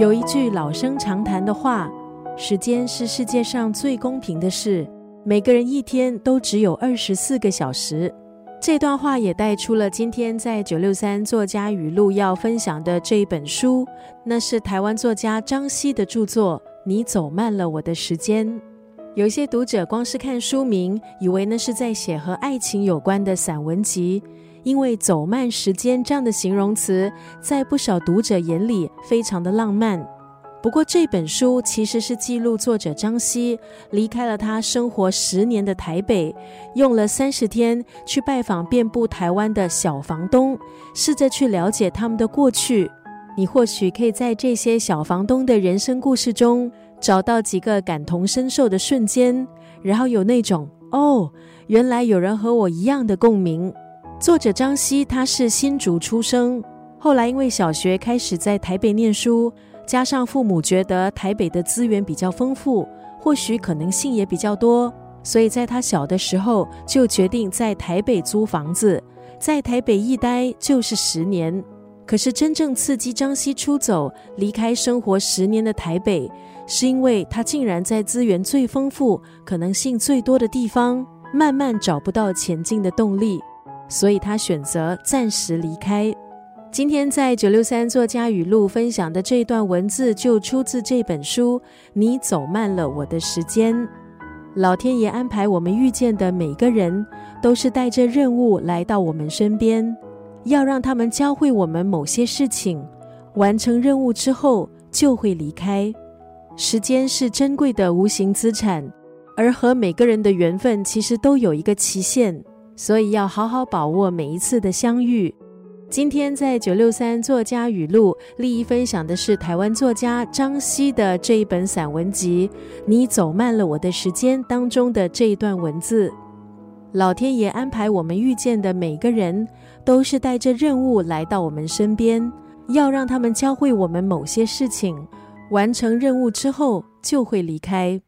有一句老生常谈的话：“时间是世界上最公平的事，每个人一天都只有二十四个小时。”这段话也带出了今天在九六三作家语录要分享的这一本书，那是台湾作家张希的著作《你走慢了我的时间》。有些读者光是看书名，以为那是在写和爱情有关的散文集。因为“走慢时间”这样的形容词，在不少读者眼里非常的浪漫。不过，这本书其实是记录作者张希离开了他生活十年的台北，用了三十天去拜访遍布台湾的小房东，试着去了解他们的过去。你或许可以在这些小房东的人生故事中，找到几个感同身受的瞬间，然后有那种“哦，原来有人和我一样的共鸣”。作者张希，他是新竹出生，后来因为小学开始在台北念书，加上父母觉得台北的资源比较丰富，或许可能性也比较多，所以在他小的时候就决定在台北租房子，在台北一待就是十年。可是真正刺激张希出走、离开生活十年的台北，是因为他竟然在资源最丰富、可能性最多的地方，慢慢找不到前进的动力。所以他选择暂时离开。今天在九六三作家语录分享的这段文字，就出自这本书《你走慢了我的时间》。老天爷安排我们遇见的每个人，都是带着任务来到我们身边，要让他们教会我们某些事情。完成任务之后，就会离开。时间是珍贵的无形资产，而和每个人的缘分，其实都有一个期限。所以要好好把握每一次的相遇。今天在九六三作家语录，利益分享的是台湾作家张希的这一本散文集《你走慢了我的时间》当中的这一段文字。老天爷安排我们遇见的每个人，都是带着任务来到我们身边，要让他们教会我们某些事情。完成任务之后，就会离开。